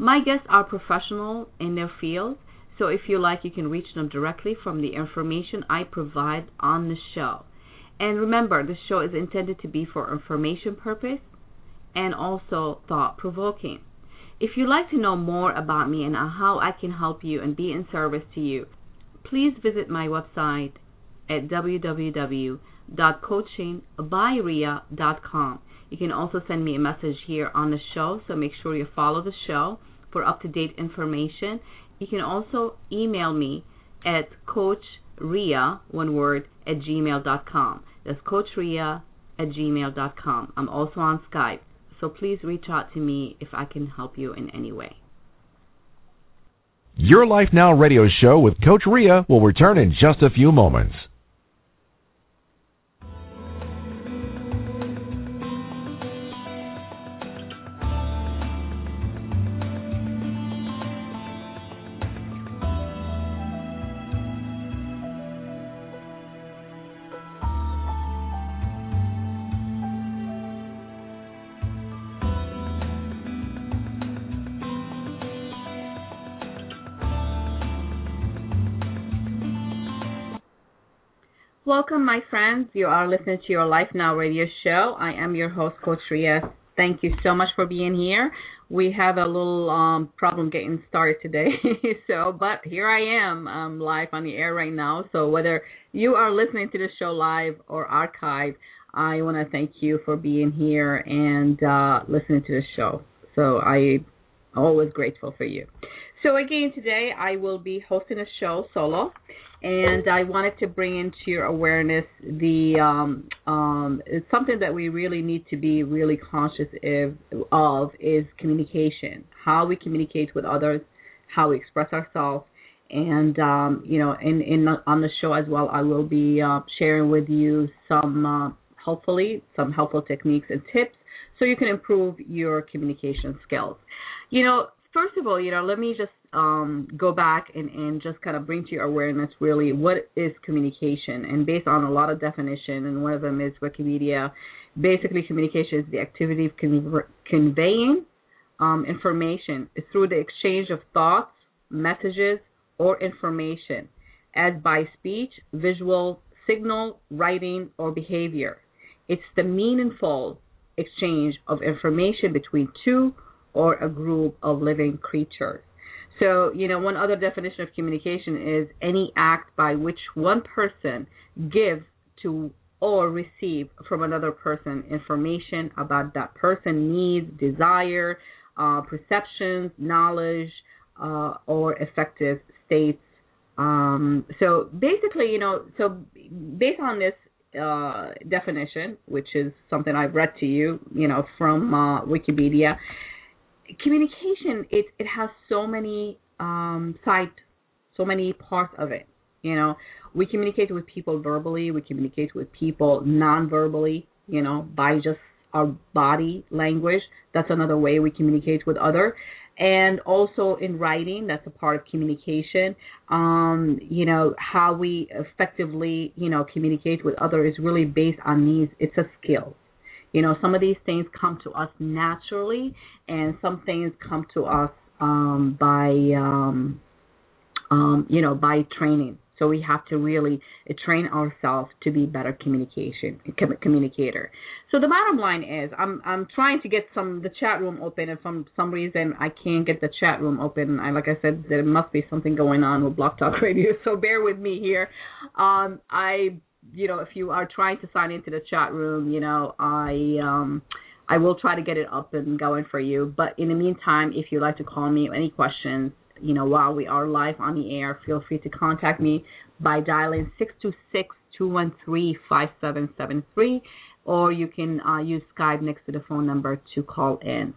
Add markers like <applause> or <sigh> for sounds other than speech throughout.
My guests are professional in their field, so if you like, you can reach them directly from the information I provide on the show. And remember, the show is intended to be for information purpose and also thought provoking. If you'd like to know more about me and how I can help you and be in service to you, please visit my website at www.coachingbyrea.com. You can also send me a message here on the show, so make sure you follow the show for up to date information. You can also email me at coachrea, one word, at gmail.com. That's coachrea at gmail.com. I'm also on Skype, so please reach out to me if I can help you in any way. Your Life Now radio show with Coach Rea will return in just a few moments. Welcome, my friends. You are listening to your Life Now radio show. I am your host, Coach Rea. Thank you so much for being here. We have a little um, problem getting started today, <laughs> so but here I am um, live on the air right now. So whether you are listening to the show live or archive, I want to thank you for being here and uh, listening to the show. So I always grateful for you. So again, today I will be hosting a show solo, and I wanted to bring into your awareness the um, um, it's something that we really need to be really conscious of, of is communication, how we communicate with others, how we express ourselves, and um, you know, in in on the show as well, I will be uh, sharing with you some uh, hopefully some helpful techniques and tips so you can improve your communication skills. You know, first of all, you know, let me just um, go back and, and just kind of bring to your awareness really what is communication. And based on a lot of definition, and one of them is Wikipedia, basically communication is the activity of conver- conveying um, information through the exchange of thoughts, messages, or information, as by speech, visual, signal, writing, or behavior. It's the meaningful exchange of information between two or a group of living creatures. So, you know, one other definition of communication is any act by which one person gives to or receive from another person information about that person needs, desire, uh, perceptions, knowledge, uh, or affective states Um, so basically, you know, so based on this uh, definition, which is something I've read to you, you know, from uh, Wikipedia, communication it it has so many um, sides, so many parts of it. You know, we communicate with people verbally, we communicate with people non-verbally, you know, by just our body language. That's another way we communicate with other. And also in writing, that's a part of communication. Um, you know, how we effectively, you know, communicate with others is really based on these. It's a skill. You know, some of these things come to us naturally, and some things come to us um, by, um, um, you know, by training. So we have to really uh, train ourselves to be better communication communicator. So the bottom line is, I'm I'm trying to get some the chat room open, and for some reason I can't get the chat room open. I like I said, there must be something going on with Blog Talk <laughs> Radio. So bear with me here. Um, I you know if you are trying to sign into the chat room, you know I um. I will try to get it up and going for you. But in the meantime, if you'd like to call me any questions, you know, while we are live on the air, feel free to contact me by dialing 626-213-5773 or you can uh, use Skype next to the phone number to call in.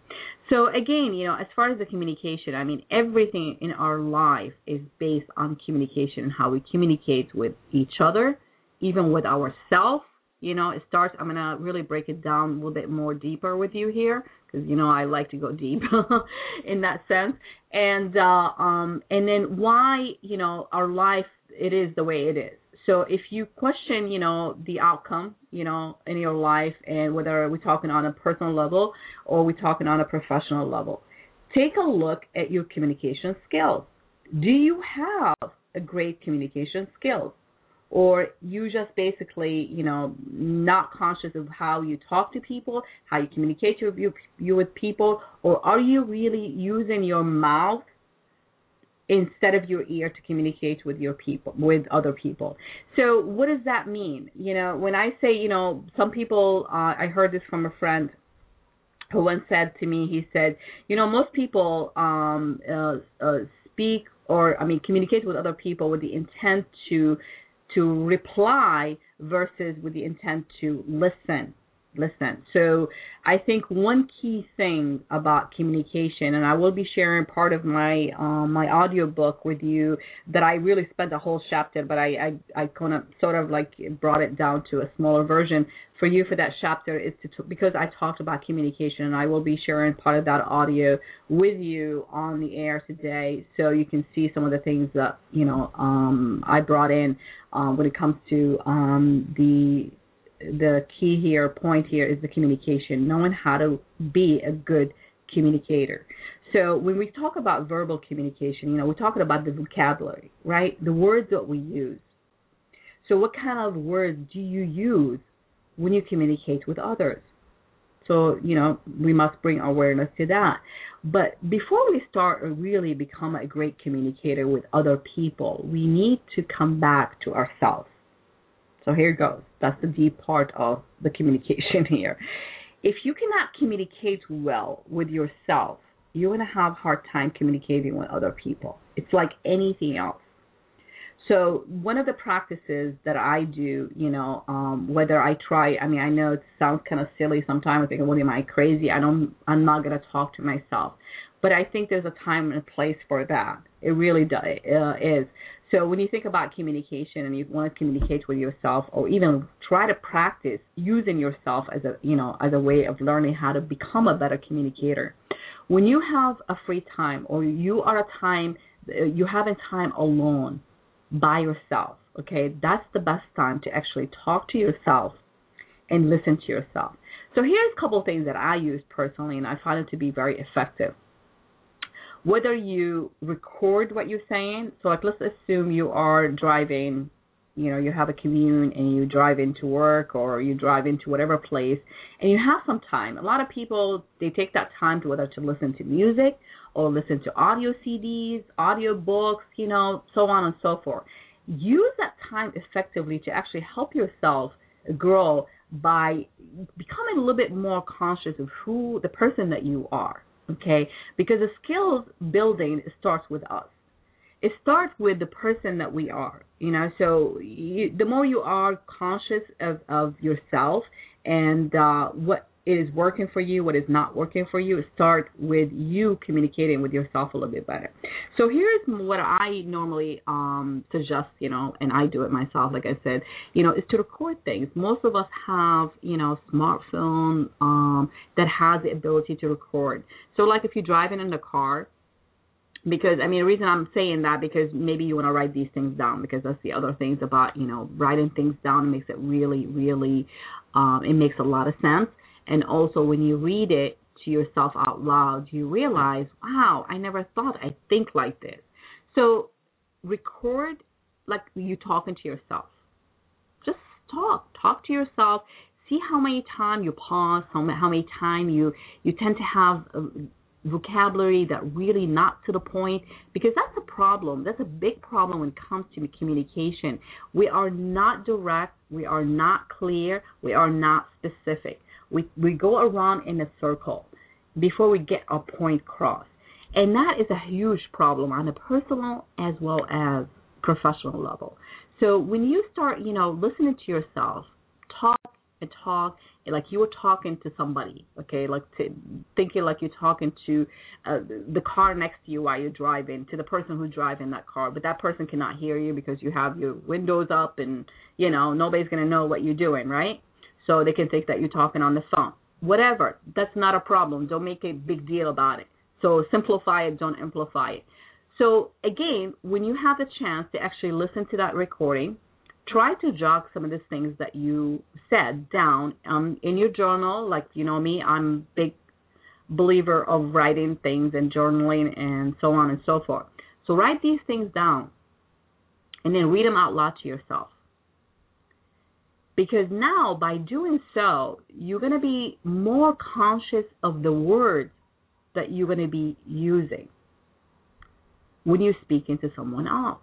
So again, you know, as far as the communication, I mean, everything in our life is based on communication and how we communicate with each other, even with ourselves. You know, it starts. I'm gonna really break it down a little bit more deeper with you here because you know I like to go deep <laughs> in that sense and uh, um, and then why you know our life it is the way it is. So if you question, you know, the outcome, you know, in your life, and whether we're talking on a personal level or we're talking on a professional level, take a look at your communication skills. Do you have a great communication skills? Or you just basically, you know, not conscious of how you talk to people, how you communicate with you, with people, or are you really using your mouth instead of your ear to communicate with your people with other people? So what does that mean? You know when i say you know some people uh, i heard this from a friend who once said to me he said you know most people um uh, uh speak or i mean communicate with other people with the intent to to reply versus with the intent to listen listen. So I think one key thing about communication, and I will be sharing part of my um, my audio book with you that I really spent a whole chapter, but I I, I kind of sort of like brought it down to a smaller version for you for that chapter is to because I talked about communication, and I will be sharing part of that audio with you on the air today, so you can see some of the things that you know um, I brought in um, when it comes to um, the the key here, point here is the communication, knowing how to be a good communicator. So when we talk about verbal communication, you know, we're talking about the vocabulary, right? The words that we use. So what kind of words do you use when you communicate with others? So, you know, we must bring awareness to that. But before we start really become a great communicator with other people, we need to come back to ourselves. So here goes. That's the deep part of the communication <laughs> here. If you cannot communicate well with yourself, you're going to have a hard time communicating with other people. It's like anything else. So one of the practices that I do, you know, um, whether I try, I mean, I know it sounds kind of silly sometimes. I think, what am I crazy? I don't, I'm not going to talk to myself. But I think there's a time and a place for that. It really does, uh, is. So when you think about communication and you want to communicate with yourself or even try to practice using yourself as a, you know, as a way of learning how to become a better communicator. When you have a free time or you are a time you having time alone by yourself, okay? That's the best time to actually talk to yourself and listen to yourself. So here's a couple of things that I use personally and I find it to be very effective whether you record what you're saying, so like let's assume you are driving, you know, you have a commute and you drive into work or you drive into whatever place and you have some time. A lot of people they take that time to whether to listen to music or listen to audio CDs, audio books, you know, so on and so forth. Use that time effectively to actually help yourself grow by becoming a little bit more conscious of who the person that you are okay? Because the skills building starts with us. it starts with the person that we are. You know, so you, the more you are conscious of of yourself and uh, what is working for you, what is not working for you, start with you communicating with yourself a little bit better. So here's what I normally um, suggest, you know, and I do it myself, like I said, you know, is to record things. Most of us have, you know, smartphone um, that has the ability to record. So like if you're driving in the car, because I mean the reason I'm saying that because maybe you want to write these things down because that's the other things about you know writing things down makes it really really um, it makes a lot of sense and also when you read it to yourself out loud you realize wow I never thought I think like this. So record like you talking to yourself. Just talk. Talk to yourself. See how many time you pause how, many time you you tend to have um, vocabulary that really not to the point because that's a problem. That's a big problem when it comes to communication. We are not direct. We are not clear. We are not specific. We we go around in a circle before we get our point across. And that is a huge problem on a personal as well as professional level. So when you start you know listening to yourself talk and talk like you were talking to somebody, okay, like to, thinking like you're talking to uh, the car next to you while you're driving, to the person who's driving that car, but that person cannot hear you because you have your windows up and you know nobody's gonna know what you're doing, right? So they can think that you're talking on the phone. Whatever, that's not a problem. Don't make a big deal about it. So simplify it, don't amplify it. So again, when you have the chance to actually listen to that recording, try to jog some of these things that you said down um, in your journal. Like you know me, I'm a big believer of writing things and journaling and so on and so forth. So write these things down and then read them out loud to yourself. Because now, by doing so, you're going to be more conscious of the words that you're going to be using when you're speaking to someone else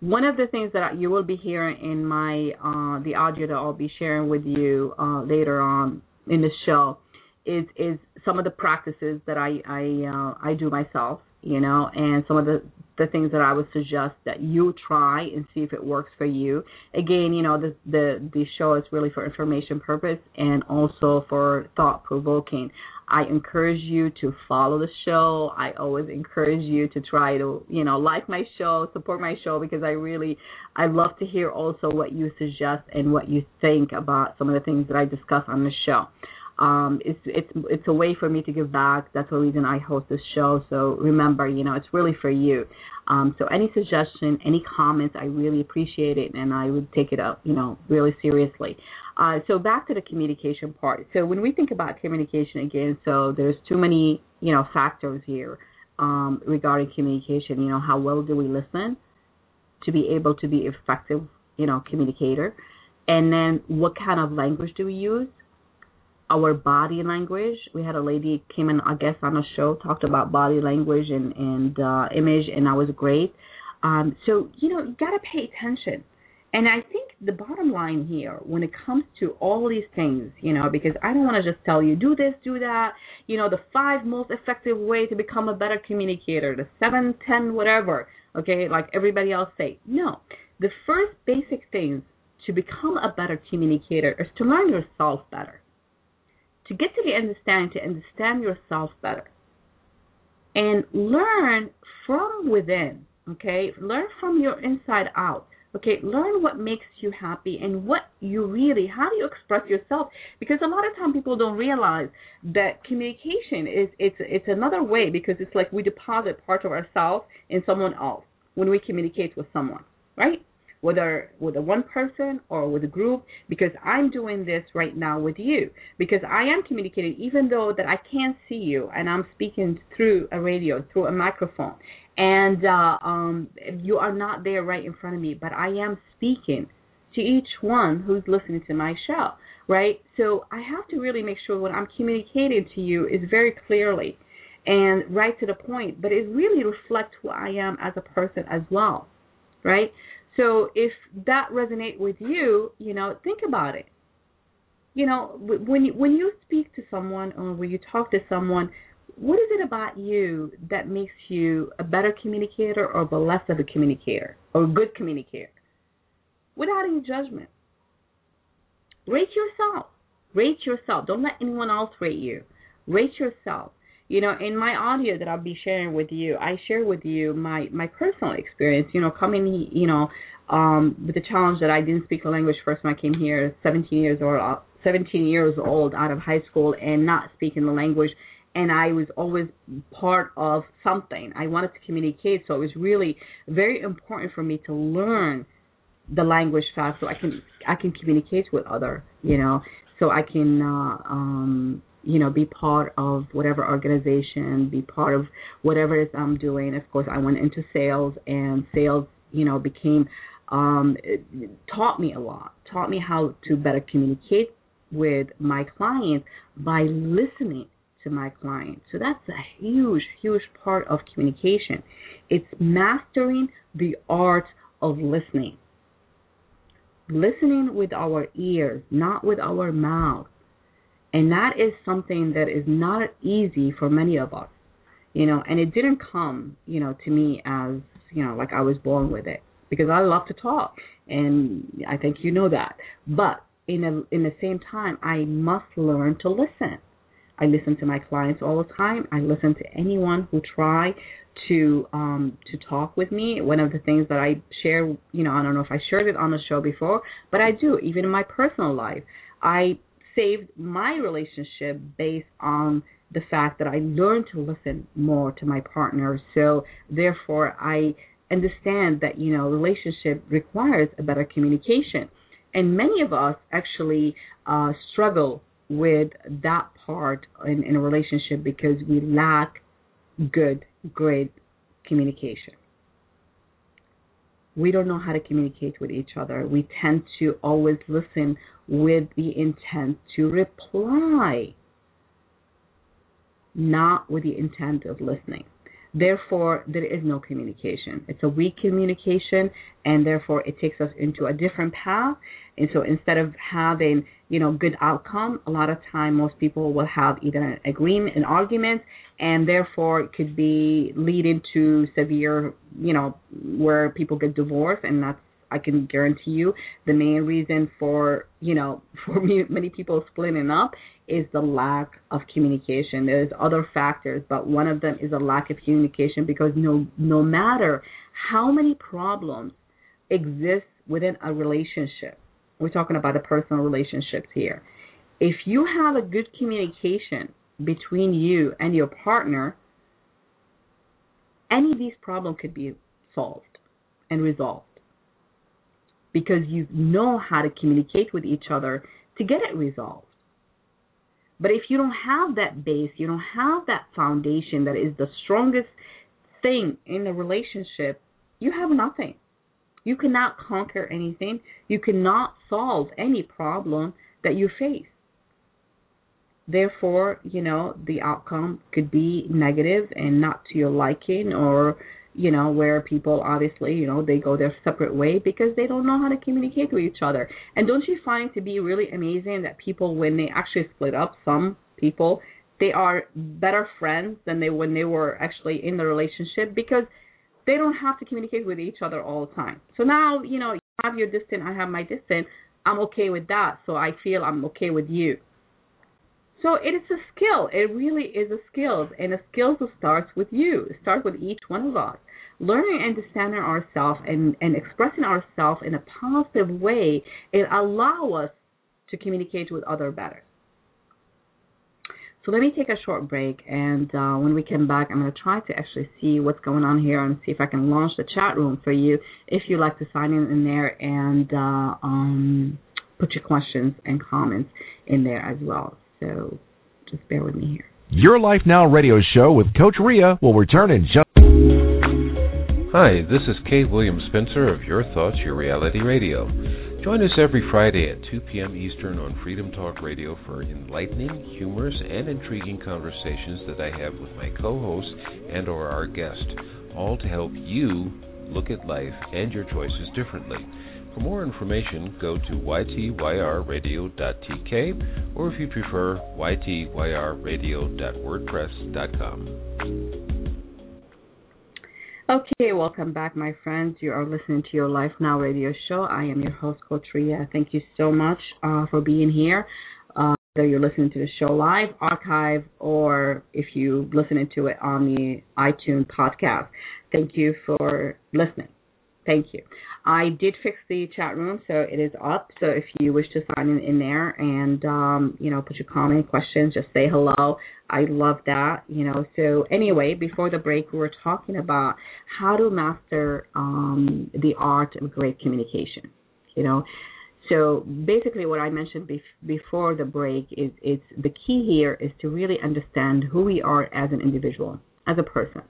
one of the things that you will be hearing in my uh, the audio that I'll be sharing with you uh, later on in the show is is some of the practices that I I uh, I do myself, you know, and some of the the things that I would suggest that you try and see if it works for you. Again, you know, the the the show is really for information purpose and also for thought provoking. I encourage you to follow the show. I always encourage you to try to, you know, like my show, support my show because I really I love to hear also what you suggest and what you think about some of the things that I discuss on the show. Um, it's it's it's a way for me to give back. That's the reason I host this show. So remember, you know, it's really for you. Um, so any suggestion, any comments, I really appreciate it, and I would take it up, you know, really seriously. Uh, so back to the communication part. So when we think about communication again, so there's too many you know factors here um, regarding communication. You know, how well do we listen to be able to be effective, you know, communicator, and then what kind of language do we use? Our body language. We had a lady came in, I guess, on a show talked about body language and and uh, image, and that was great. Um, so you know, you gotta pay attention and I think the bottom line here, when it comes to all these things, you know, because I don't want to just tell you, do this, do that, you know, the five most effective way to become a better communicator, the seven, ten, whatever, okay, like everybody else say. No. The first basic things to become a better communicator is to learn yourself better. To get to the understanding, to understand yourself better. And learn from within, okay? Learn from your inside out Okay, learn what makes you happy and what you really, how do you express yourself? Because a lot of time people don't realize that communication is it's it's another way because it's like we deposit part of ourselves in someone else when we communicate with someone, right? Whether with a one person or with a group, because I'm doing this right now with you, because I am communicating even though that I can't see you and I'm speaking through a radio, through a microphone and uh, um, you are not there right in front of me, but I am speaking to each one who's listening to my show, right? So I have to really make sure what I'm communicating to you is very clearly and right to the point, but it really reflects who I am as a person as well, right? So if that resonates with you, you know, think about it. You know, when you, when you speak to someone or when you talk to someone, what is it about you that makes you a better communicator or a less of a communicator or a good communicator? Without any judgment. Rate yourself. Rate yourself. Don't let anyone else rate you. Rate yourself. You know, in my audio that I'll be sharing with you, I share with you my my personal experience. You know, coming, you know, um, with the challenge that I didn't speak the language first when I came here, 17 years old, uh, 17 years old out of high school, and not speaking the language. And I was always part of something. I wanted to communicate, so it was really very important for me to learn the language fast so I can I can communicate with other, you know, so I can uh, um, you know be part of whatever organization, be part of whatever it is I'm doing. Of course, I went into sales, and sales, you know, became um, taught me a lot, taught me how to better communicate with my clients by listening to my clients. So that's a huge, huge part of communication. It's mastering the art of listening listening with our ears, not with our mouth. And that is something that is not easy for many of us, you know, and it didn't come, you know, to me as, you know, like I was born with it because I love to talk and I think you know that. But in a, in the same time, I must learn to listen. I listen to my clients all the time. I listen to anyone who try to um to talk with me. One of the things that I share, you know, I don't know if I shared it on the show before, but I do even in my personal life. I saved my relationship based on the fact that I learned to listen more to my partner. So therefore I understand that, you know, relationship requires a better communication. And many of us actually uh struggle with that part in, in a relationship because we lack good, great communication. We don't know how to communicate with each other. We tend to always listen with the intent to reply, not with the intent of listening. Therefore, there is no communication. It's a weak communication, and therefore it takes us into a different path. And so instead of having, you know, good outcome, a lot of time most people will have either an agreement, an argument, and therefore it could be leading to severe, you know, where people get divorced, and that's I can guarantee you the main reason for you know <laughs> for many people splitting up is the lack of communication. There's other factors, but one of them is a lack of communication because no no matter how many problems exist within a relationship, we're talking about the personal relationships here. If you have a good communication between you and your partner, any of these problems could be solved and resolved because you know how to communicate with each other to get it resolved. But if you don't have that base, you don't have that foundation that is the strongest thing in the relationship, you have nothing. You cannot conquer anything. You cannot solve any problem that you face. Therefore, you know, the outcome could be negative and not to your liking or you know, where people obviously, you know, they go their separate way because they don't know how to communicate with each other. And don't you find to be really amazing that people, when they actually split up, some people, they are better friends than they when they were actually in the relationship because they don't have to communicate with each other all the time. So now, you know, you have your distance, I have my distance. I'm okay with that. So I feel I'm okay with you. So it is a skill. It really is a skill, and a skill starts with you. It starts with each one of us learning and understanding ourselves and, and expressing ourselves in a positive way, it allow us to communicate with other better. So let me take a short break, and uh, when we come back, I'm going to try to actually see what's going on here and see if I can launch the chat room for you if you'd like to sign in in there and uh, um, put your questions and comments in there as well. So just bear with me here. Your Life Now radio show with Coach Rea will return in just Hi, this is K. William Spencer of Your Thoughts, Your Reality Radio. Join us every Friday at 2 p.m. Eastern on Freedom Talk Radio for enlightening, humorous, and intriguing conversations that I have with my co-host and or our guest, all to help you look at life and your choices differently. For more information, go to ytyrradio.tk or if you prefer, ytyrradio.wordpress.com. Okay, welcome back, my friends. You are listening to your Life Now radio show. I am your host, Coach Rea. Thank you so much uh, for being here. Uh, whether you're listening to the show live, archive, or if you're listening to it on the iTunes podcast, thank you for listening. Thank you. I did fix the chat room, so it is up. So if you wish to sign in in there and um, you know put your comment, questions, just say hello. I love that. You know. So anyway, before the break, we were talking about how to master um, the art of great communication. You know. So basically, what I mentioned bef- before the break is, is the key here is to really understand who we are as an individual, as a person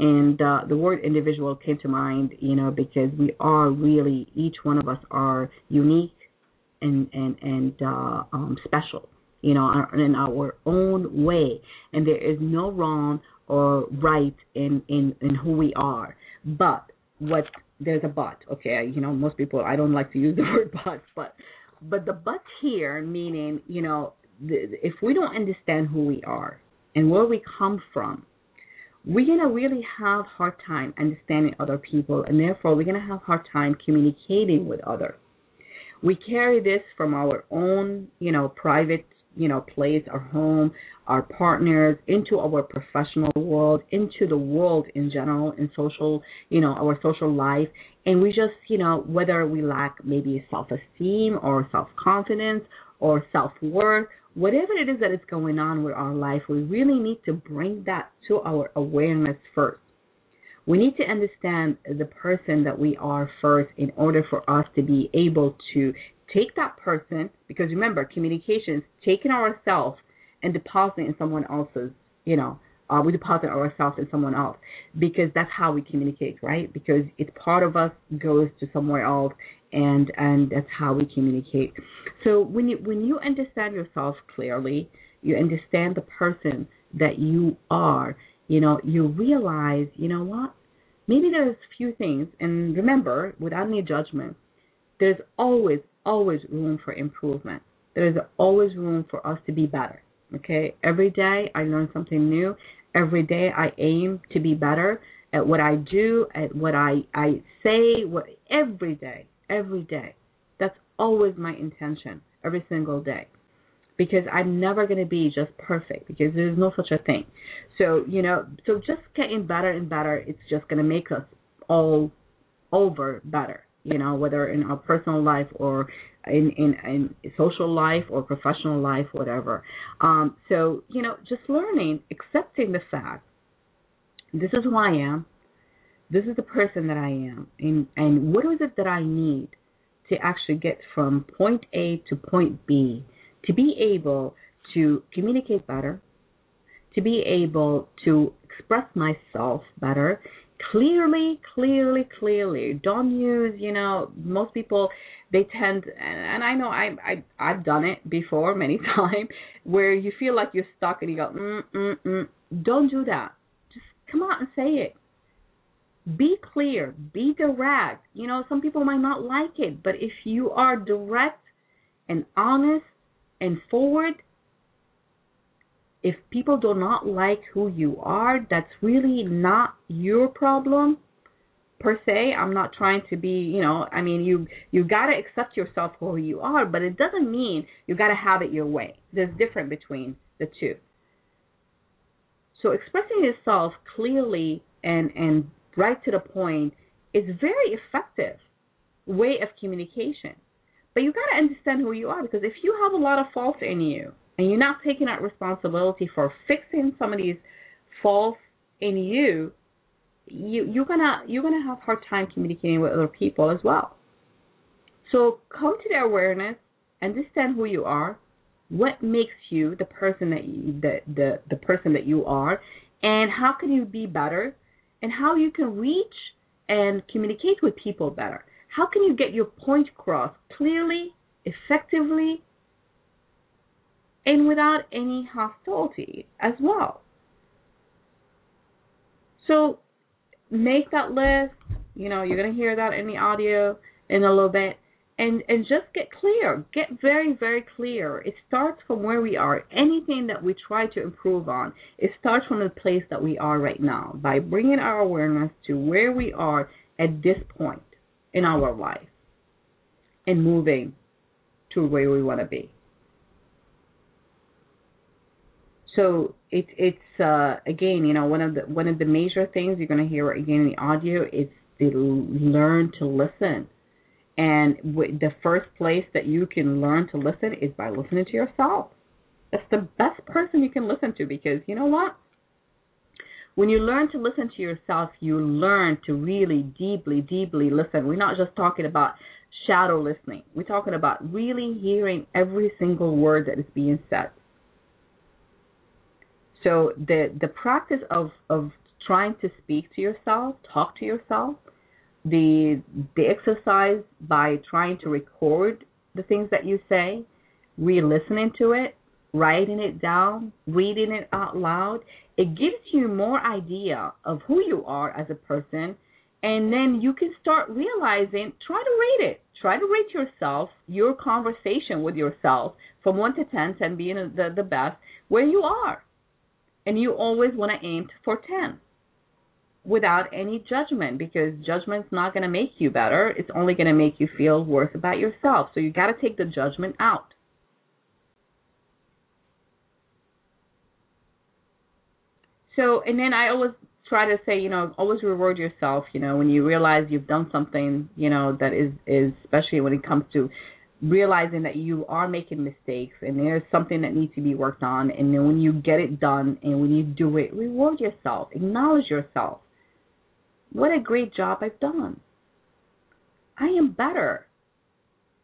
and uh, the word individual came to mind, you know, because we are really each one of us are unique and and and uh, um, special, you know, in our own way, and there is no wrong or right in in in who we are. But what there's a but, okay, you know, most people I don't like to use the <laughs> word but, but but the but here meaning, you know, if we don't understand who we are and where we come from we're going to really have hard time understanding other people and therefore we're going to have hard time communicating with others. We carry this from our own you know private you know place our home our partners into our professional world into the world in general in social you know our social life. And we just you know whether we lack maybe self esteem or self confidence or self worth whatever it is that is going on with our life, we really need to bring that to our awareness first. We need to understand the person that we are first in order for us to be able to take that person, because remember, communication is taking ourselves and depositing in someone else's, you know, uh, we deposit ourselves in someone else because that's how we communicate, right? Because it's part of us goes to somewhere else and and that's how we communicate. So when you when you understand yourself clearly, you understand the person that you are. You know, you realize, you know what? Maybe there's a few things, and remember, without any judgment, there's always always room for improvement. There's always room for us to be better. Okay, every day I learn something new. Every day I aim to be better at what I do, at what I I say. What every day every day. That's always my intention, every single day. Because I'm never going to be just perfect, because there's no such a thing. So, you know, so just getting better and better, it's just going to make us all over better, you know, whether in our personal life or in, in, in social life or professional life, whatever. Um, so, you know, just learning, accepting the fact this is who I am, this is the person that I am, and and what is it that I need to actually get from point A to point B to be able to communicate better, to be able to express myself better, clearly, clearly, clearly. Don't use, you know, most people they tend, and I know I I I've done it before many <laughs> times, where you feel like you're stuck and you go, mm mm mm. Don't do that. Just come out and say it. Be clear, be direct. You know, some people might not like it, but if you are direct and honest and forward, if people do not like who you are, that's really not your problem per se. I'm not trying to be, you know, I mean, you you got to accept yourself for who you are, but it doesn't mean you got to have it your way. There's different between the two. So expressing yourself clearly and and right to the point is very effective way of communication. But you got to understand who you are because if you have a lot of faults in you and you're not taking that responsibility for fixing some of these faults in you, you you're gonna you're gonna have hard time communicating with other people as well. So come to the awareness, understand who you are, what makes you the person that you, the the the person that you are, and how can you be better and how you can reach and communicate with people better. How can you get your point across clearly, effectively, and without any hostility as well? So make that list. You know, you're going to hear that in the audio in a little bit and and just get clear. Get very very clear. It starts from where we are. Anything that we try to improve on it starts from the place that we are right now by bringing our awareness to where we are at this point in our life and moving to where we want to be. So it, it's uh, again you know one of the one of the major things you're going to hear again in the audio is to learn to listen and w- the first place that you can learn to listen is by listening to yourself. That's the best person you can listen to because you know what? When you learn to listen to yourself, you learn to really deeply, deeply listen. We're not just talking about shadow listening. We're talking about really hearing every single word that is being said. So the the practice of of trying to speak to yourself, talk to yourself, the the exercise by trying to record the things that you say, re-listening to it, writing it down, reading it out loud, it gives you more idea of who you are as a person and then you can start realizing try to rate it. Try to rate yourself your conversation with yourself from 1 to 10 10 being the, the best where you are. And you always want to aim for 10 without any judgment because judgment's not going to make you better. It's only going to make you feel worse about yourself. So you got to take the judgment out. So, and then I always try to say, you know, always reward yourself, you know, when you realize you've done something, you know, that is is especially when it comes to realizing that you are making mistakes and there's something that needs to be worked on and then when you get it done and when you do it, reward yourself, acknowledge yourself what a great job I've done. I am better.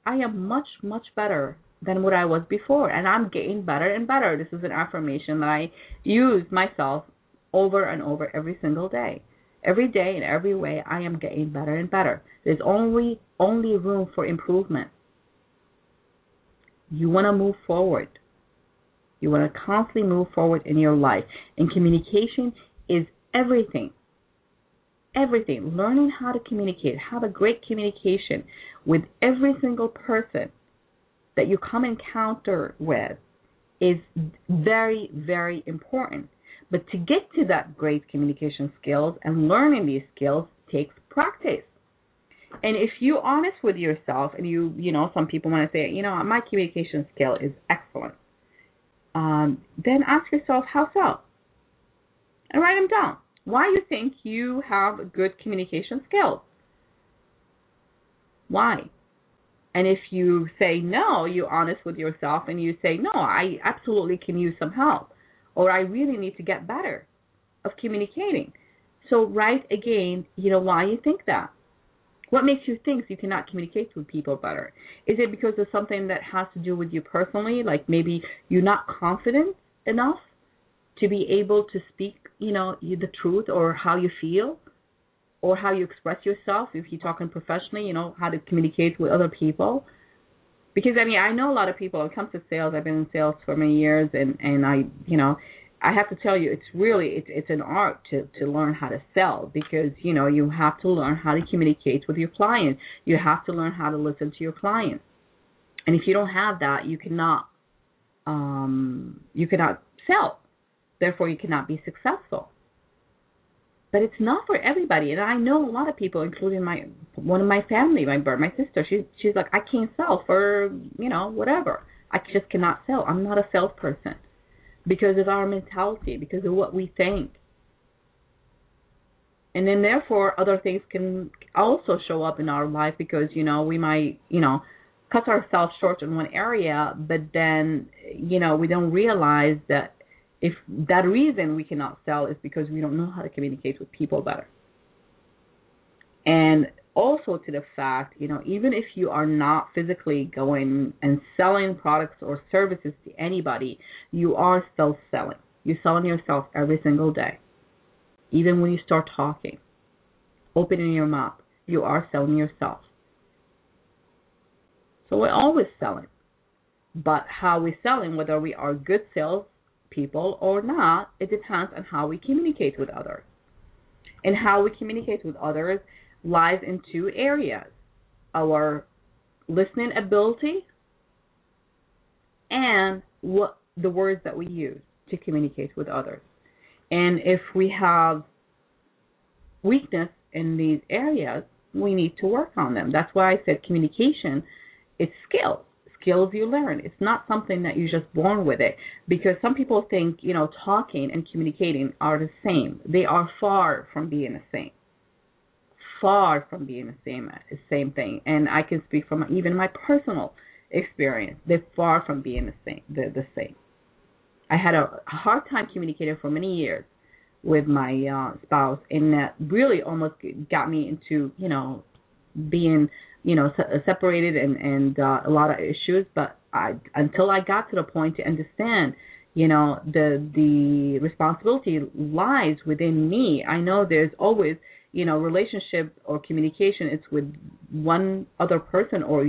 I am much, much better than what I was before, and I'm getting better and better. This is an affirmation that I use myself over and over every single day. Every day in every way, I am getting better and better. There's only only room for improvement. You want to move forward. You want to constantly move forward in your life, and communication is everything everything, learning how to communicate, have a great communication with every single person that you come encounter with is very, very important. But to get to that great communication skills and learning these skills takes practice. And if you're honest with yourself and you, you know, some people want to say, you know, my communication skill is excellent, um, then ask yourself, how so? And write them down why you think you have good communication skills. Why? And if you say no, you're honest with yourself and you say, no, I absolutely can use some help, or I really need to get better of communicating. So write again, you know, why you think that. What makes you think you cannot communicate with people better? Is it because of something that has to do with you personally, like maybe you're not confident enough to be able to speak, you know, the truth or how you feel or how you express yourself if you're talking professionally, you know, how to communicate with other people. Because I mean, I know a lot of people when it comes to sales, I've been in sales for many years and and I, you know, I have to tell you it's really it's it's an art to to learn how to sell because, you know, you have to learn how to communicate with your client. You have to learn how to listen to your client. And if you don't have that, you cannot um you cannot sell therefore you cannot be successful. But it's not for everybody, and I know a lot of people, including my one of my family, my my sister. She's she's like, I can't sell for you know whatever. I just cannot sell. I'm not a salesperson because of our mentality, because of what we think. And then therefore other things can also show up in our life because, you know, we might, you know, cut ourselves short in one area, but then, you know, we don't realize that if that reason we cannot sell is because we don't know how to communicate with people better. And also to the fact, you know, even if you are not physically going and selling products or services to anybody, you are still selling. You're selling yourself every single day. Even when you start talking, opening your mouth, you are selling yourself. So we're always selling. But how we're selling, whether we are good sales people or not, it depends on how we communicate with others. And how we communicate with others lies in two areas our listening ability and what the words that we use to communicate with others. And if we have weakness in these areas, we need to work on them. That's why I said communication is skills. Skills you learn. It's not something that you're just born with it. Because some people think, you know, talking and communicating are the same. They are far from being the same. Far from being the same same thing. And I can speak from even my personal experience. They're far from being the same. The the same. I had a hard time communicating for many years with my uh, spouse, and that really almost got me into you know being you know se- separated and and uh, a lot of issues. But I until I got to the point to understand, you know, the the responsibility lies within me. I know there's always you know relationship or communication. It's with one other person or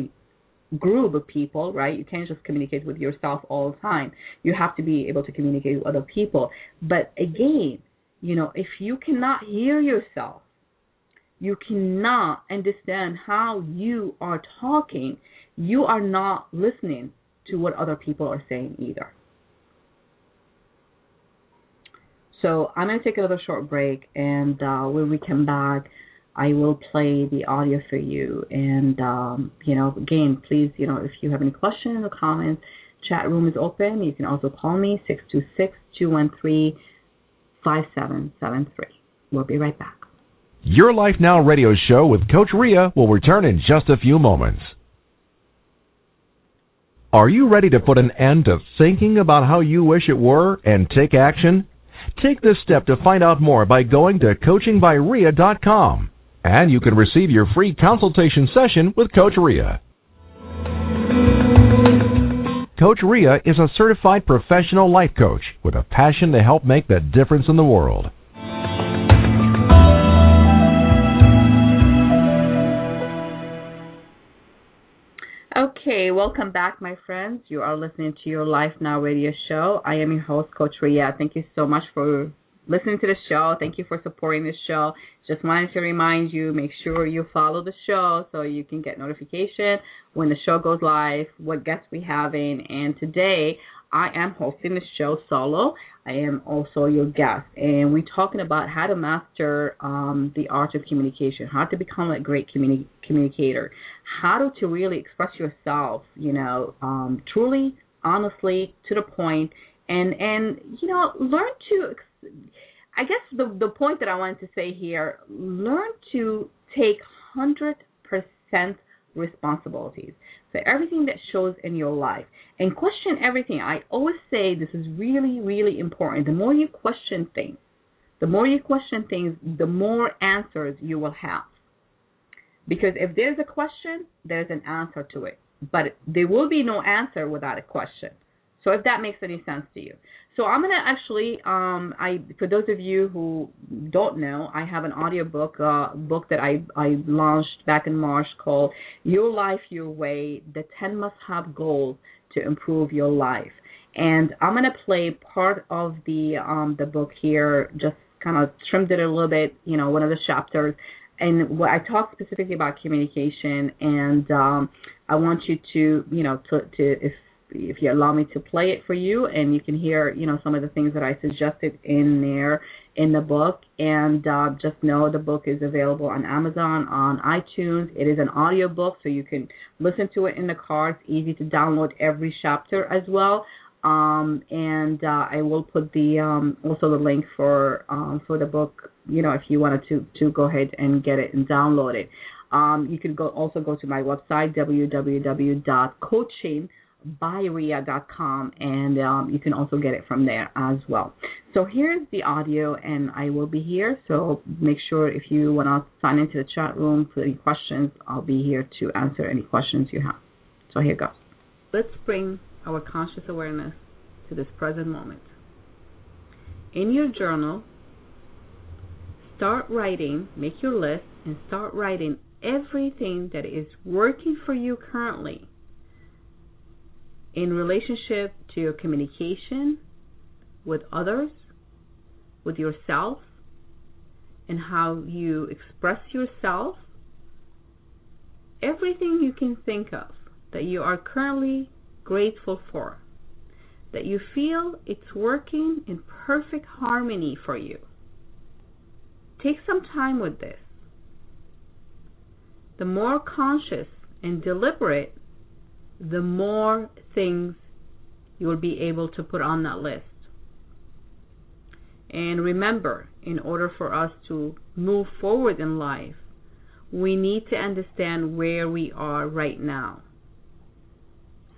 group of people, right? You can't just communicate with yourself all the time. You have to be able to communicate with other people. But again, you know, if you cannot hear yourself, you cannot understand how you are talking, you are not listening to what other people are saying either. So I'm going to take another short break, and uh, when we come back, I will play the audio for you. And um, you know, again, please, you know, if you have any questions or comments, chat room is open. You can also call me six two six two one three five seven seven three. We'll be right back. Your Life Now radio show with Coach Rea will return in just a few moments. Are you ready to put an end to thinking about how you wish it were and take action? Take this step to find out more by going to coachingbyrea.com and you can receive your free consultation session with Coach Rea. Coach Rea is a certified professional life coach with a passion to help make the difference in the world. Okay, welcome back, my friends. You are listening to your Life Now radio show. I am your host, Coach Rea. Thank you so much for listening to the show. Thank you for supporting the show. Just wanted to remind you, make sure you follow the show so you can get notification when the show goes live, what guests we having. And today I am hosting the show solo. I am also your guest, and we're talking about how to master um, the art of communication, how to become a great communi- communicator, how to, really express yourself, you know, um, truly, honestly, to the point, and and you know, learn to I guess the the point that I wanted to say here, learn to take hundred percent responsibilities for everything that shows in your life and question everything. I always say this is really, really important. The more you question things, the more you question things, the more answers you will have. Because if there's a question, there's an answer to it. But there will be no answer without a question. So if that makes any sense to you. So I'm gonna actually, um, I for those of you who don't know, I have an audiobook uh, book that I I launched back in March called Your Life Your Way: The 10 Must-Have Goals to Improve Your Life. And I'm gonna play part of the um, the book here, just kind of trimmed it a little bit, you know, one of the chapters. And what I talk specifically about communication, and um, I want you to, you know, to, to if if you allow me to play it for you and you can hear you know some of the things that i suggested in there in the book and uh, just know the book is available on amazon on itunes it is an audio book so you can listen to it in the car it's easy to download every chapter as well um, and uh, I will put the um, also the link for um, for the book. You know, if you wanted to to go ahead and get it and download it. Um, you can go also go to my website www.coaching byrea.com, and um, you can also get it from there as well. So here's the audio, and I will be here. So make sure if you want to sign into the chat room for any questions, I'll be here to answer any questions you have. So here goes. Let's bring our conscious awareness to this present moment. In your journal, start writing, make your list, and start writing everything that is working for you currently in relationship to your communication with others, with yourself, and how you express yourself, everything you can think of that you are currently grateful for, that you feel it's working in perfect harmony for you. Take some time with this. The more conscious and deliberate, the more things you will be able to put on that list. And remember, in order for us to move forward in life, we need to understand where we are right now.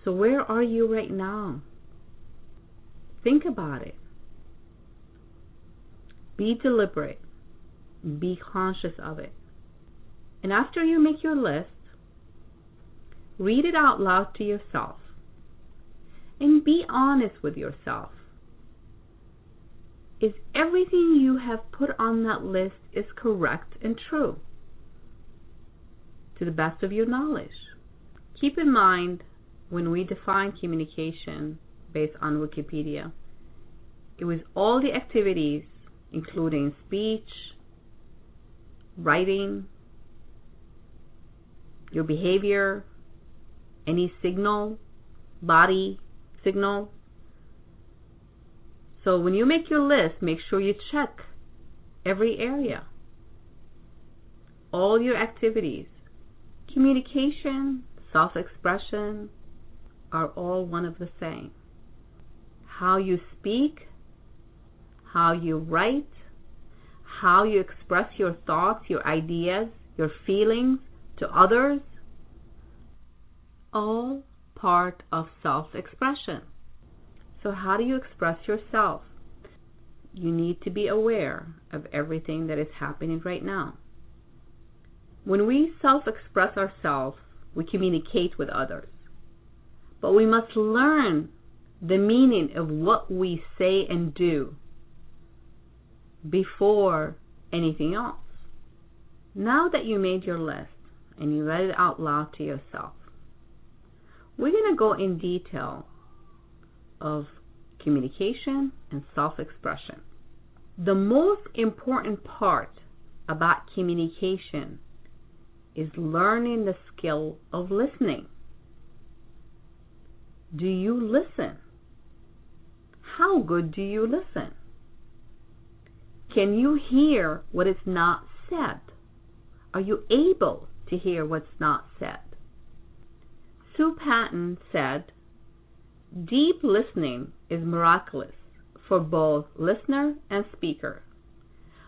So, where are you right now? Think about it. Be deliberate. Be conscious of it. And after you make your list, read it out loud to yourself. And be honest with yourself. Is everything you have put on that list is correct and true? To the best of your knowledge. Keep in mind when we define communication based on Wikipedia, it was all the activities, including speech, writing, your behavior, any signal, body signal. So when you make your list, make sure you check every area, all your activities, communication, self expression are all one of the same. How you speak, how you write, how you express your thoughts, your ideas, your feelings to others, all part of self expression. So, how do you express yourself? You need to be aware of everything that is happening right now. When we self express ourselves, we communicate with others. But we must learn the meaning of what we say and do before anything else. Now that you made your list and you read it out loud to yourself, we're going to go in detail of communication and self expression. The most important part about communication is learning the skill of listening. Do you listen? How good do you listen? Can you hear what is not said? Are you able to hear what's not said? Sue Patton said, Deep listening is miraculous for both listener and speaker.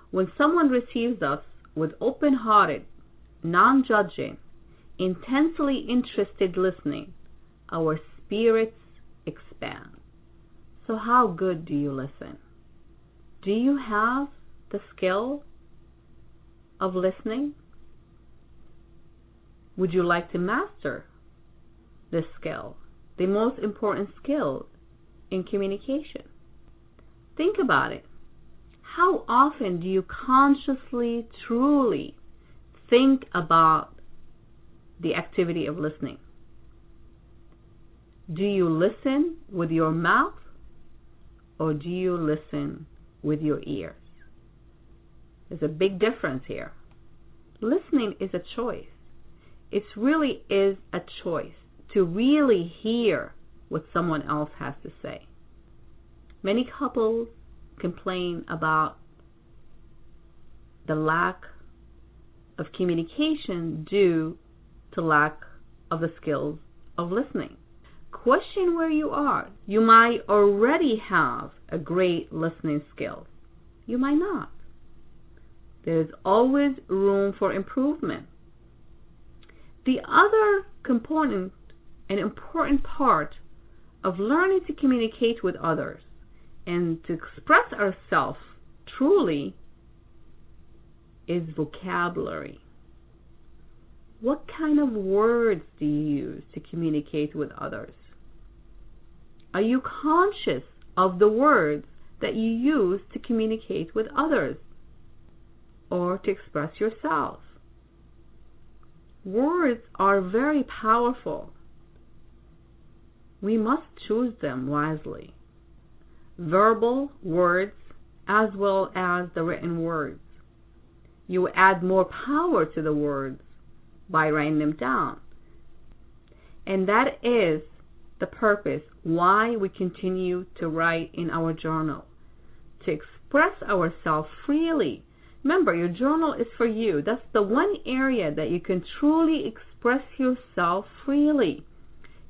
When someone receives us with open hearted, non judging, intensely interested listening, our spirits expand. So, how good do you listen? Do you have the skill of listening? Would you like to master this skill? The most important skill in communication. Think about it. How often do you consciously, truly think about the activity of listening? Do you listen with your mouth or do you listen with your ears? There's a big difference here. Listening is a choice. It really is a choice to really hear what someone else has to say. Many couples complain about the lack of communication due to lack of the skills of listening. Question where you are. You might already have a great listening skill. You might not. There's always room for improvement. The other component, an important part of learning to communicate with others and to express ourselves truly is vocabulary. What kind of words do you use to communicate with others? Are you conscious of the words that you use to communicate with others or to express yourself? Words are very powerful. We must choose them wisely. Verbal words as well as the written words. You add more power to the words by writing them down. And that is the purpose why we continue to write in our journal to express ourselves freely. Remember, your journal is for you. That's the one area that you can truly express yourself freely.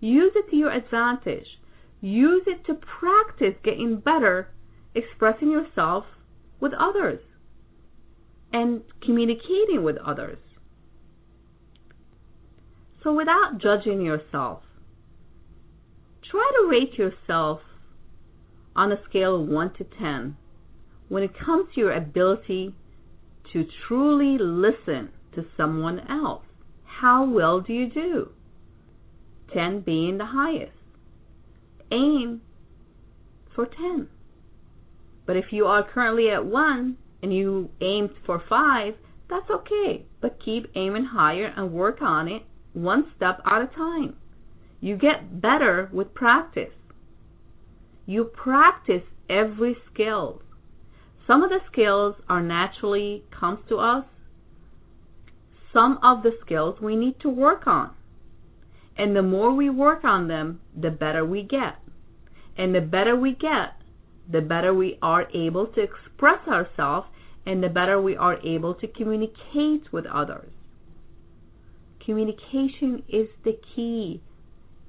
Use it to your advantage. Use it to practice getting better expressing yourself with others and communicating with others. So, without judging yourself, try to rate yourself on a scale of 1 to 10 when it comes to your ability to truly listen to someone else. How well do you do? 10 being the highest. Aim for 10. But if you are currently at 1 and you aimed for 5, that's okay. But keep aiming higher and work on it one step at a time. You get better with practice. You practice every skill. Some of the skills are naturally comes to us. Some of the skills we need to work on. And the more we work on them, the better we get. And the better we get, the better we are able to express ourselves and the better we are able to communicate with others. Communication is the key.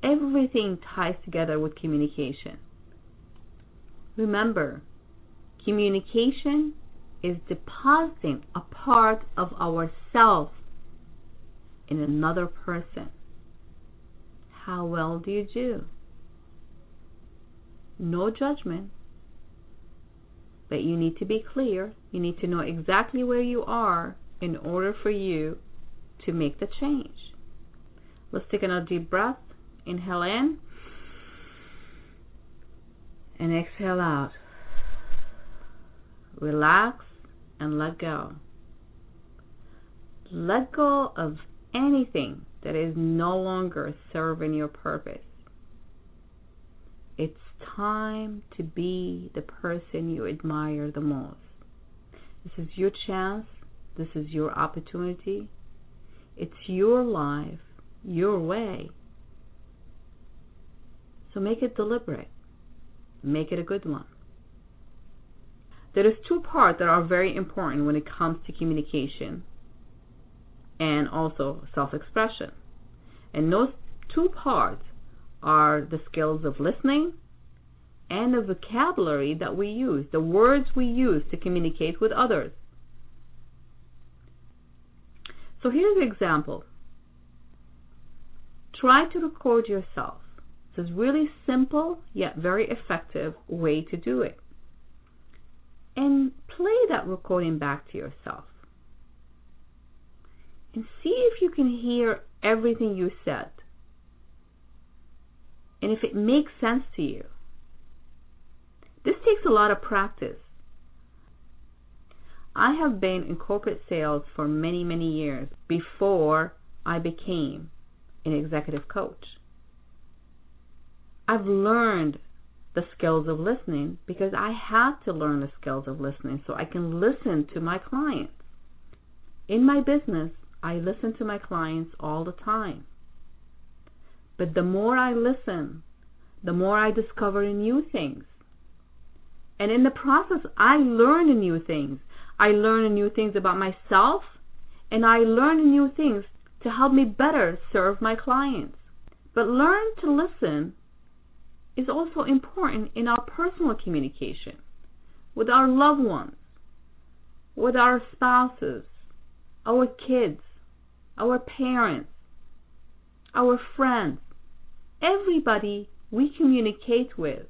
Everything ties together with communication. Remember, communication is depositing a part of ourselves in another person. How well do you do? No judgment, but you need to be clear. You need to know exactly where you are in order for you to make the change. Let's take another deep breath. Inhale in and exhale out. Relax and let go. Let go of anything that is no longer serving your purpose. It's time to be the person you admire the most. This is your chance. This is your opportunity. It's your life, your way. So make it deliberate. Make it a good one. There is two parts that are very important when it comes to communication and also self-expression. And those two parts are the skills of listening and the vocabulary that we use, the words we use to communicate with others. So here's an example. Try to record yourself. This is a really simple yet very effective way to do it. And play that recording back to yourself. And see if you can hear everything you said. And if it makes sense to you. This takes a lot of practice. I have been in corporate sales for many, many years before I became an executive coach. I've learned the skills of listening because I had to learn the skills of listening so I can listen to my clients. In my business, I listen to my clients all the time. But the more I listen, the more I discover new things. And in the process, I learn new things. I learn new things about myself, and I learn new things to help me better serve my clients. But learn to listen is also important in our personal communication with our loved ones, with our spouses, our kids, our parents, our friends, everybody we communicate with.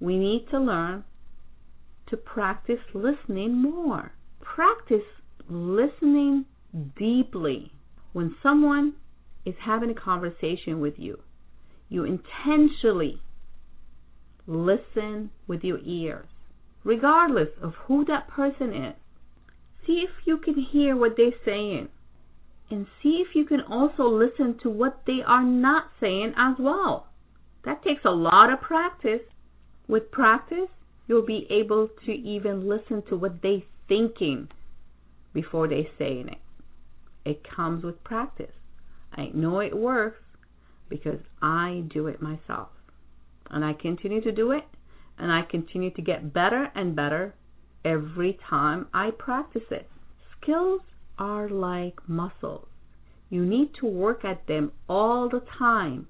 We need to learn to practice listening more. Practice listening deeply. When someone is having a conversation with you, you intentionally listen with your ears, regardless of who that person is. See if you can hear what they're saying. And see if you can also listen to what they are not saying as well. That takes a lot of practice. With practice, you'll be able to even listen to what they're thinking before they saying it. It comes with practice. I know it works because I do it myself. And I continue to do it, and I continue to get better and better every time I practice it. Skills are like muscles. You need to work at them all the time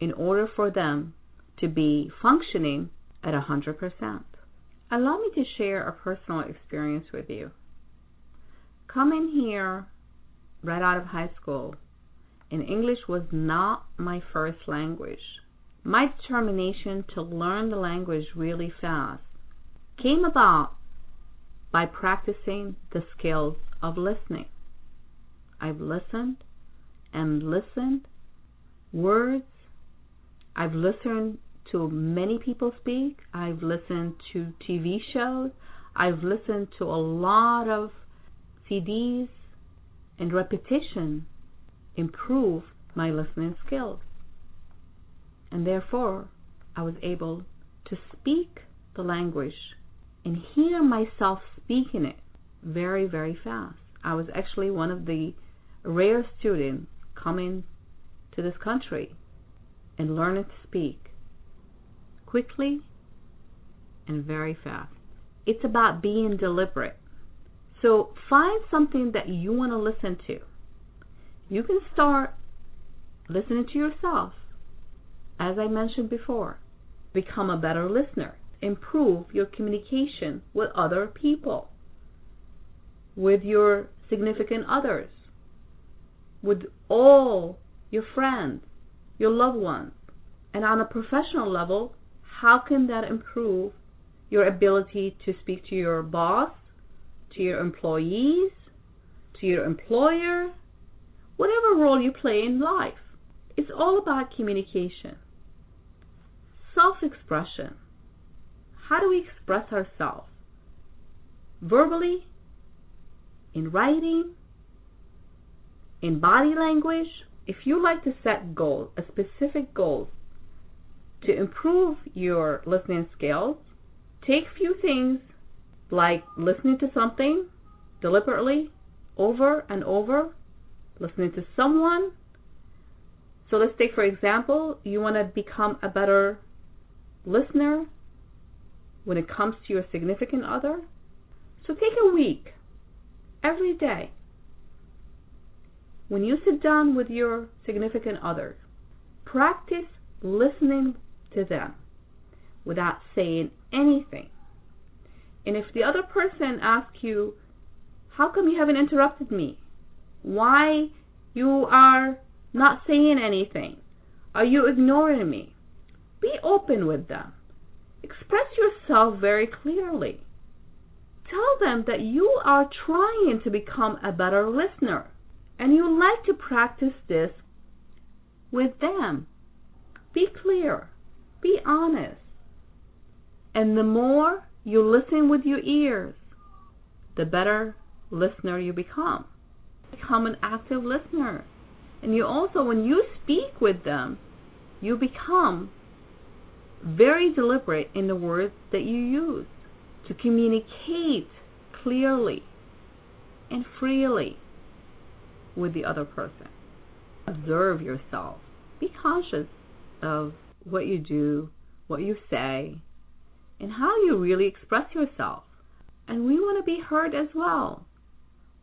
in order for them to be functioning at 100%. Allow me to share a personal experience with you. Coming here right out of high school, and English was not my first language. My determination to learn the language really fast came about by practicing the skills of listening. I've listened and listened words. I've listened to many people speak. I've listened to TV shows. I've listened to a lot of CDs and repetition improve my listening skills. And therefore, I was able to speak the language and hear myself speaking it very, very fast. I was actually one of the rare students coming to this country and learning to speak quickly and very fast. It's about being deliberate. So find something that you want to listen to. You can start listening to yourself. As I mentioned before, become a better listener. Improve your communication with other people, with your significant others, with all your friends, your loved ones. And on a professional level, how can that improve your ability to speak to your boss, to your employees, to your employer, whatever role you play in life? It's all about communication. Self expression. How do we express ourselves? Verbally, in writing, in body language. If you like to set goals, a specific goals to improve your listening skills, take few things like listening to something deliberately over and over, listening to someone. So let's take, for example, you want to become a better listener when it comes to your significant other. So take a week, every day, when you sit down with your significant other, practice listening to them without saying anything. And if the other person asks you, How come you haven't interrupted me? Why you are not saying anything? Are you ignoring me? Be open with them. Express yourself very clearly. Them that you are trying to become a better listener and you like to practice this with them. Be clear. Be honest. And the more you listen with your ears, the better listener you become. Become an active listener. And you also, when you speak with them, you become very deliberate in the words that you use to communicate clearly and freely with the other person. Observe yourself. Be conscious of what you do, what you say, and how you really express yourself. And we want to be heard as well.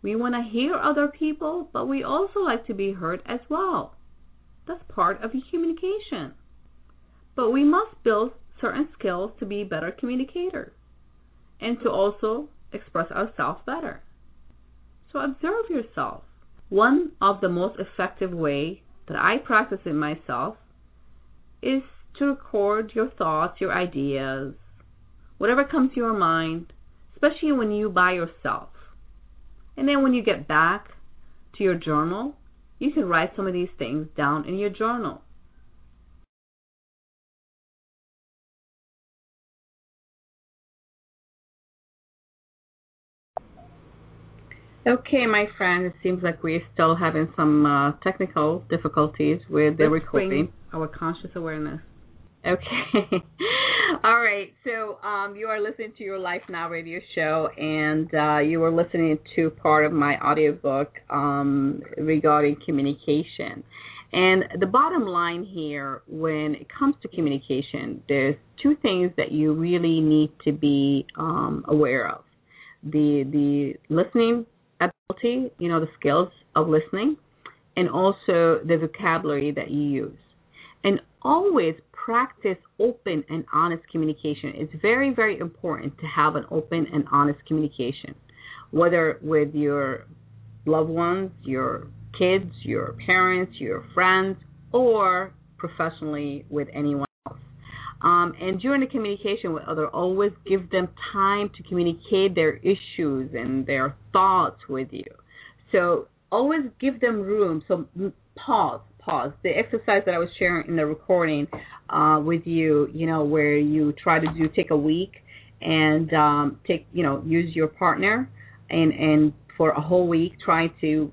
We want to hear other people, but we also like to be heard as well. That's part of communication. But we must build certain skills to be better communicators and to also express ourselves better. So observe yourself. One of the most effective way that I practice it myself is to record your thoughts, your ideas, whatever comes to your mind, especially when you by yourself. And then when you get back to your journal, you can write some of these things down in your journal. Okay, my friend, it seems like we're still having some uh, technical difficulties with the recording. Our conscious awareness. Okay. <laughs> All right. So um, you are listening to your Life Now radio show, and uh, you were listening to part of my audiobook um, regarding communication. And the bottom line here, when it comes to communication, there's two things that you really need to be um, aware of: the the listening ability, you know, the skills of listening, and also the vocabulary that you use. And always practice open and honest communication. It's very, very important to have an open and honest communication, whether with your loved ones, your kids, your parents, your friends, or professionally with anyone. Um, and during the communication with others, always give them time to communicate their issues and their thoughts with you. So always give them room. So pause, pause. The exercise that I was sharing in the recording uh, with you, you know, where you try to do take a week and um, take, you know, use your partner and and for a whole week try to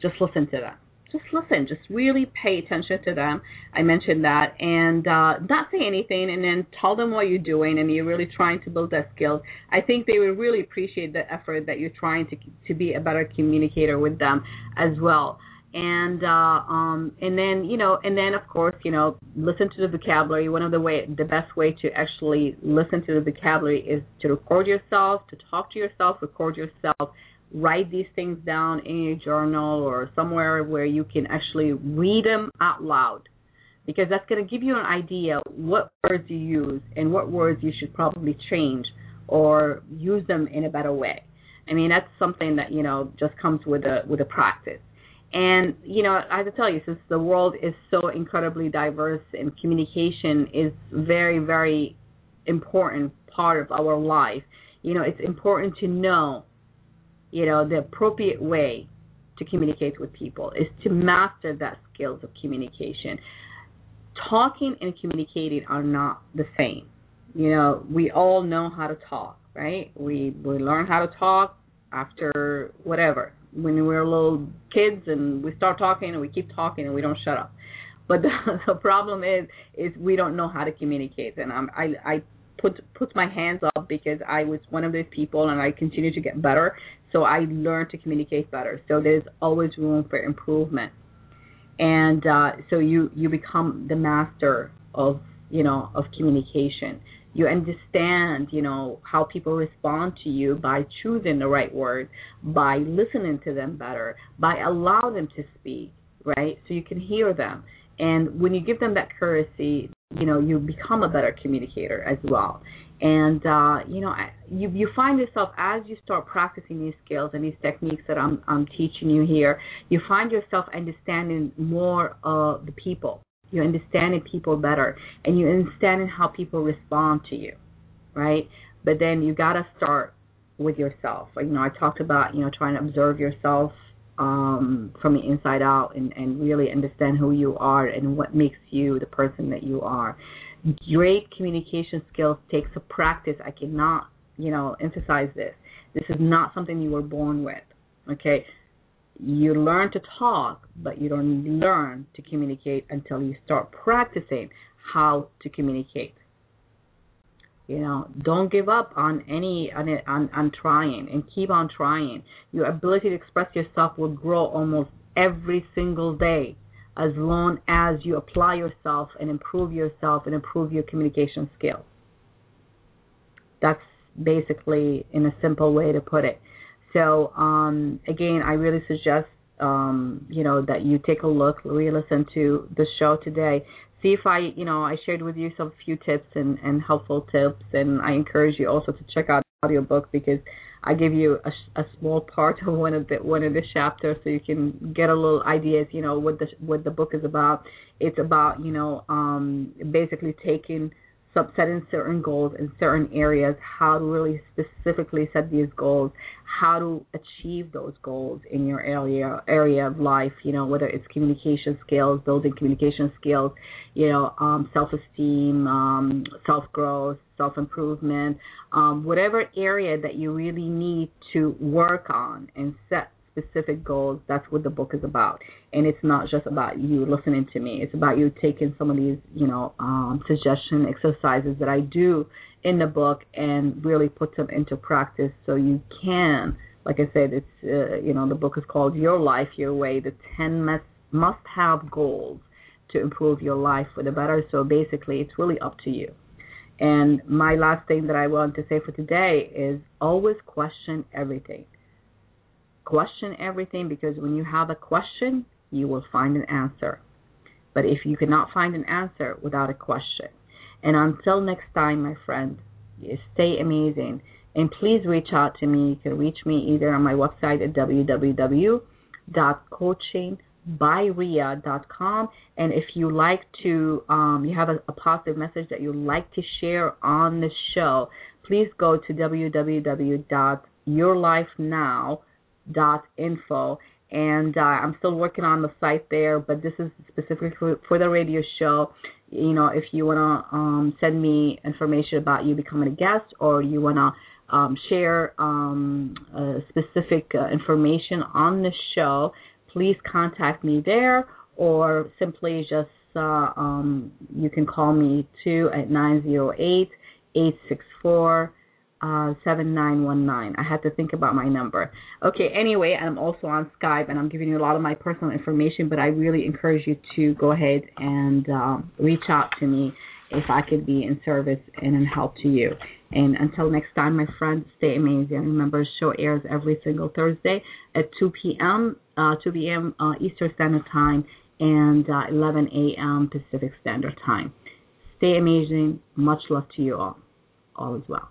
just listen to them. Just listen. Just really pay attention to them. I mentioned that, and uh, not say anything, and then tell them what you're doing, and you're really trying to build that skill. I think they would really appreciate the effort that you're trying to to be a better communicator with them as well and uh um and then you know and then of course you know listen to the vocabulary one of the way the best way to actually listen to the vocabulary is to record yourself to talk to yourself record yourself write these things down in your journal or somewhere where you can actually read them out loud because that's going to give you an idea what words you use and what words you should probably change or use them in a better way. I mean that's something that you know just comes with a with a practice. And you know, I have to tell you, since the world is so incredibly diverse and communication is very, very important part of our life, you know, it's important to know you know, the appropriate way to communicate with people is to master that skills of communication. Talking and communicating are not the same. You know, we all know how to talk, right? We we learn how to talk after whatever. When we were little kids and we start talking and we keep talking and we don't shut up. But the, <laughs> the problem is is we don't know how to communicate. And I'm, I I put put my hands up because I was one of those people and I continue to get better. So I learned to communicate better. So there's always room for improvement. And uh, so you you become the master of you know of communication. You understand you know how people respond to you by choosing the right words, by listening to them better, by allow them to speak, right? So you can hear them. And when you give them that courtesy, you know you become a better communicator as well and uh, you know you you find yourself as you start practicing these skills and these techniques that I'm I'm teaching you here you find yourself understanding more of the people. You're understanding people better and you're understanding how people respond to you right? But then you got to start with yourself. You know I talked about you know trying to observe yourself um, from the inside out and, and really understand who you are and what makes you the person that you are. Great communication skills takes a practice. I cannot, you know, emphasize this. This is not something you were born with. Okay, you learn to talk, but you don't learn to communicate until you start practicing how to communicate. You know, don't give up on any on on, on trying and keep on trying. Your ability to express yourself will grow almost every single day as long as you apply yourself and improve yourself and improve your communication skills. That's basically in a simple way to put it. So um, again, I really suggest um, you know that you take a look, re-listen to the show today see if I, you know, I shared with you some few tips and, and helpful tips, and I encourage you also to check out the audiobook because I give you a, a small part of one of the one of the chapters so you can get a little ideas, you know, what the what the book is about. It's about, you know, um, basically taking setting certain goals in certain areas, how to really specifically set these goals, how to achieve those goals in your area area of life, you know, whether it's communication skills, building communication skills, you know, um, self-esteem, um, self-growth, self-improvement, um, whatever area that you really need to work on and set specific goals. That's what the book is about. And it's not just about you listening to me. It's about you taking some of these, you know, um, suggestion exercises that I do in the book and really put them into practice so you can, like I said, it's, uh, you know, the book is called Your Life, Your Way, the 10 must, must have goals to improve your life for the better. So basically, it's really up to you. And my last thing that I want to say for today is always question everything. Question everything because when you have a question, you will find an answer. But if you cannot find an answer without a question, and until next time, my friend, stay amazing. And please reach out to me. You can reach me either on my website at www.coaching.com byrea.com. And if you like to, um, you have a, a, positive message that you'd like to share on the show, please go to www.yourlifenow.info. And uh, I'm still working on the site there, but this is specifically for, for the radio show. You know, if you want to um, send me information about you becoming a guest or you want to um, share um, uh, specific uh, information on the show, please contact me there or simply just uh, um, you can call me too at 908 864 uh, 7919. I had to think about my number. Okay, anyway, I'm also on Skype and I'm giving you a lot of my personal information, but I really encourage you to go ahead and uh, reach out to me if I could be in service and in help to you. And until next time, my friends, stay amazing. Remember, show airs every single Thursday at 2 p.m. Uh, 2 p.m. Uh, Eastern Standard Time and uh, 11 a.m. Pacific Standard Time. Stay amazing. Much love to you all. All is well.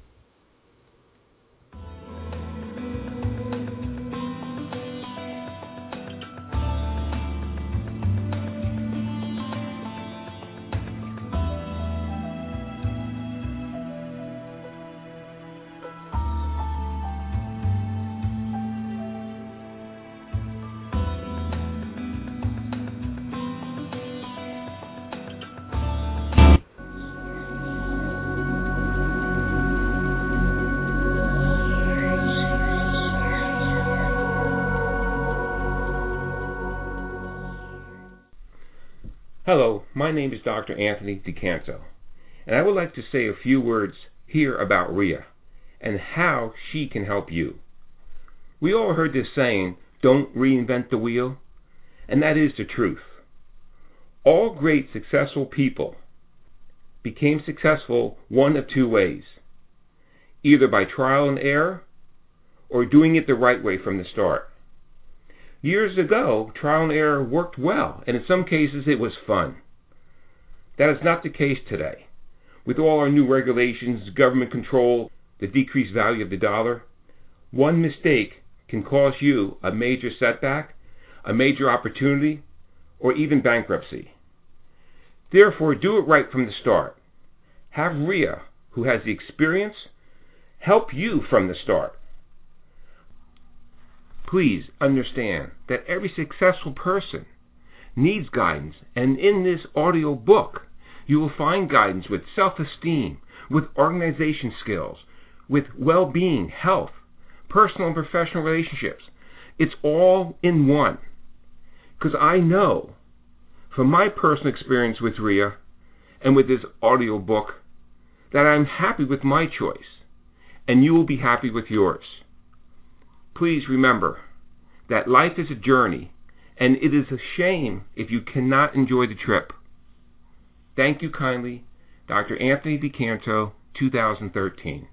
Hello, my name is Dr. Anthony DiCanto, and I would like to say a few words here about Rea and how she can help you. We all heard this saying, don't reinvent the wheel, and that is the truth. All great successful people became successful one of two ways either by trial and error or doing it the right way from the start. Years ago, trial and error worked well, and in some cases it was fun. That is not the case today. With all our new regulations, government control, the decreased value of the dollar, one mistake can cause you a major setback, a major opportunity, or even bankruptcy. Therefore, do it right from the start. Have Rea, who has the experience, help you from the start. Please understand that every successful person needs guidance, and in this audio book, you will find guidance with self esteem, with organization skills, with well being, health, personal and professional relationships. It's all in one. Because I know from my personal experience with Rea and with this audio book that I'm happy with my choice, and you will be happy with yours please remember that life is a journey, and it is a shame if you cannot enjoy the trip. Thank you kindly, Dr. Anthony DeCanto, 2013.